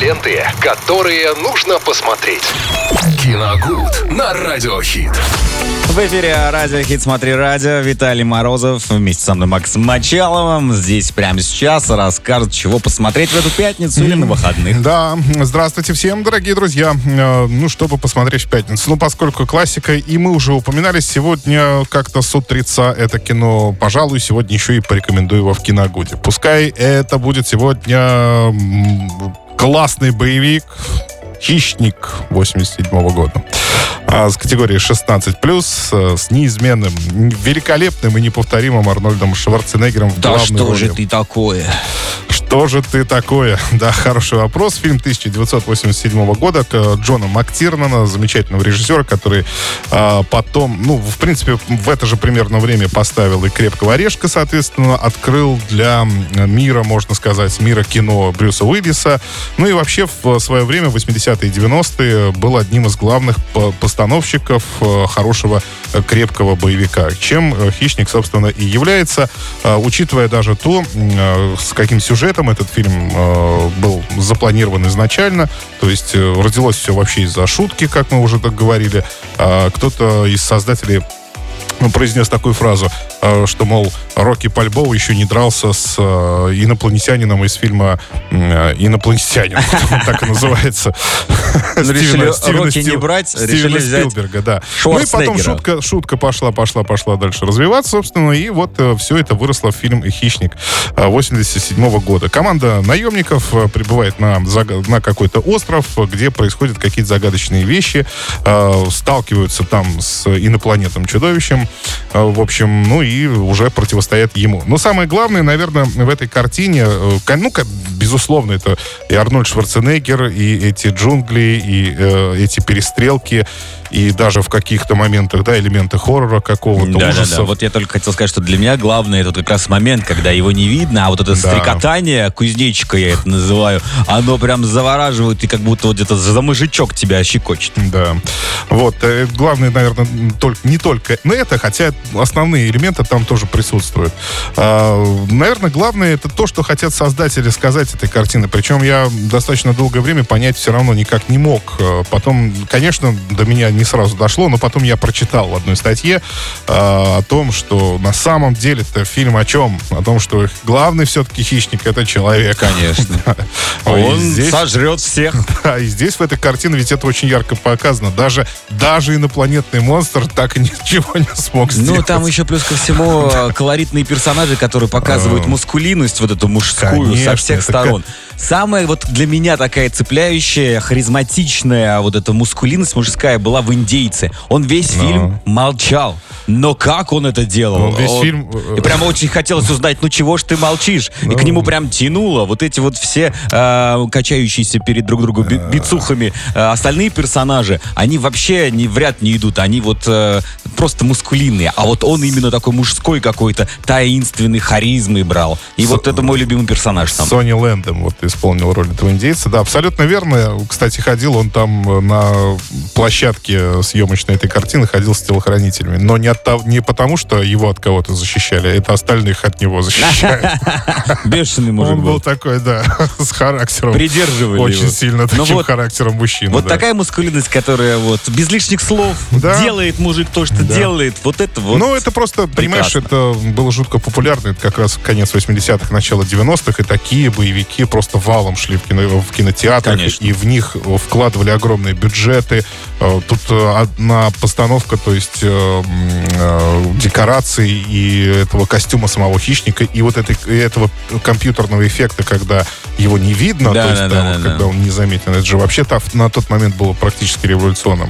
ленты, которые нужно посмотреть. Киногуд на Радиохит. В эфире Радио Хит Смотри Радио. Виталий Морозов вместе со мной Максом Мочаловым. Здесь прямо сейчас расскажут, чего посмотреть в эту пятницу или на выходных. Да, здравствуйте всем, дорогие друзья. Э, Ну, чтобы посмотреть в пятницу. Ну, поскольку классика, и мы уже упоминали, сегодня как-то с утреца это кино, пожалуй, сегодня еще и порекомендую его в киногуде. Пускай это будет сегодня классный боевик «Хищник» 87 года. А, с категории 16+, э, с неизменным, великолепным и неповторимым Арнольдом Шварценеггером в Да главной что роли. же ты такое? Что же ты такое? Да, хороший вопрос. Фильм 1987 года к Джона Мактирнана, замечательного режиссера, который а, потом, ну, в принципе, в это же примерно время поставил и «Крепкого орешка», соответственно, открыл для мира, можно сказать, мира кино Брюса Уиллиса. Ну и вообще в свое время, в 80-е и 90-е, был одним из главных по- постановщиков э, хорошего э, крепкого боевика. Чем э, «Хищник», собственно, и является, э, учитывая даже то, э, с каким сюжетом этот фильм э, был запланирован изначально. То есть э, родилось все вообще из-за шутки, как мы уже так говорили. А Кто-то из создателей произнес такую фразу, э, что, мол, Рокки Пальбоу еще не дрался с э, инопланетянином из фильма э, «Инопланетянин». Он так и называется. Ну, решили Рокки не брать, решили взять да. Ну и потом шутка, шутка пошла, пошла, пошла дальше развиваться, собственно, и вот все это выросло в фильм «Хищник» 87 года. Команда наемников прибывает на, на какой-то остров, где происходят какие-то загадочные вещи, сталкиваются там с инопланетным чудовищем, в общем, ну и уже противостоят ему. Но самое главное, наверное, в этой картине, э, ну, безусловно, это и Арнольд Шварценеггер, и эти джунгли, и э, эти перестрелки, и даже в каких-то моментах, да, элементы хоррора какого-то, Да, да, ужасов. да. Вот я только хотел сказать, что для меня главное это как раз момент, когда его не видно, а вот это стрекотание, кузнечика я это называю, оно прям завораживает и как будто вот где-то за мужичок тебя щекочет. Да. Вот. э, Главное, наверное, только, не только но это, хотя основные элементы там тоже присутствуют. А, наверное, главное это то, что хотят создатели сказать этой картины. Причем я достаточно долгое время понять все равно никак не мог. Э, Потом, конечно, до меня не сразу дошло, но потом я прочитал в одной статье а, о том, что на самом деле это фильм о чем? О том, что главный все-таки хищник это человек. Конечно. Он здесь- сожрет всех. да, и здесь в этой картине ведь это очень ярко показано. Даже, даже инопланетный монстр так и ничего не смог сделать. Ну, там еще плюс ко всему э, колоритные персонажи, которые показывают мускулинность, вот эту мужскую, со Конечно, всех это сторон. Самая вот для меня такая цепляющая, харизматичная вот эта мускулинность мужская была в «Индейце». Он весь Ну. фильм молчал. Но как он это делал? Он весь Он- фильм, э, И прямо очень хотелось узнать, ну чего ж ты молчишь? И к нему прям тянуло. Вот эти вот все э, качающиеся перед друг другом би- бицухами э, остальные персонажи, они вообще не в ряд не идут. Они вот э, просто мускулинные. А вот он именно такой мужской какой-то, таинственный, харизмой брал. И вот это мой любимый персонаж там. Сони Лэндом вот исполнил роль этого индейца. Да, абсолютно верно. Кстати, ходил он там э, на площадке съемочной этой картины, ходил с телохранителями. Но не, от того- не потому, что его от кого-то защищали, это остальных от него защищают. Бешеный мужик Он был такой, да, с характером. Придерживали Очень сильно Ну таким характером мужчины. Вот такая мускулинность, которая вот без лишних слов делает мужик то, что делает. Вот это вот. ну, это просто, понимаешь, это было жутко популярно. Это как раз конец 80-х, начало 90-х. И такие боевики просто валом шли в, кино, в кинотеатрах. Конечно. И в них э, вкладывали огромные бюджеты. Э, Тут э, одна постановка, то есть м, декораций и этого костюма самого хищника, и вот этой, и этого компьютерного эффекта, когда его не видно, Да, то есть да, да, да, вот да, да. когда он незаметен. Это же вообще та- на тот момент было практически революционным.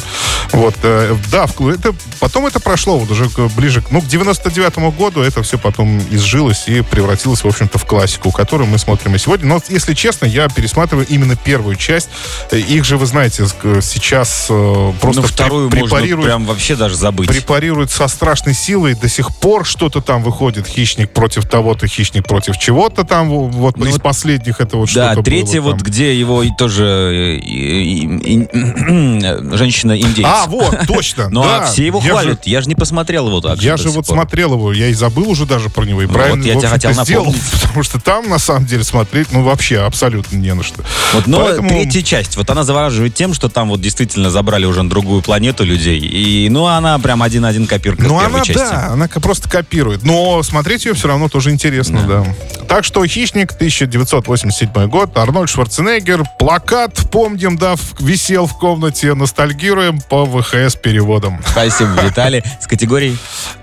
Вот, да, это, потом это прошло вот уже ближе, ну, к 99 году это все потом изжилось и превратилось, в общем-то, в классику, которую мы смотрим и сегодня. Но, если честно, я пересматриваю именно первую часть. Э, Их же, вы знаете, сейчас э, просто ну, вторую препарируют прям вообще даже забыть. препарируют со страшной силой. До сих пор что-то там выходит. Хищник против того-то, хищник против чего-то там. во- Вот Ну из вот- последних это вот Да, что-то третья вот, где его и тоже э, и- и- и- женщина-индейец. А, вот, точно. Ну, да. а все его Я же- хвалят. Я же не посмотрел его так. Я же вот пор. смотрел его, я и забыл уже даже про него. И Ну, правильно, вот я тебя хотел сделал, напомнить. потому что там, на самом деле, смотреть, ну, вообще абсолютно не на что. Вот, но Поэтому- третья часть, вот она завораживает тем, что там вот действительно забрали уже на другую планету людей. И, ну, она прям один-один копирка Ну, она, части. да, она просто копирует. Но смотреть ее все равно тоже интересно, да. Так что «Хищник», 1987 год, Арнольд Шварценеггер, плакат, помним, да, висел в комнате, ностальгируем по ВХС-переводам. Спасибо, Виталий. С категорией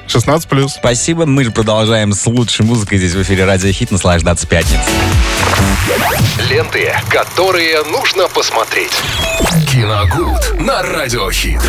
16+. спасибо. Мы же продолжаем с лучшей музыкой здесь в эфире Радио Хит наслаждаться пятницей. Ленты, которые нужно посмотреть. Киногуд на радиохит.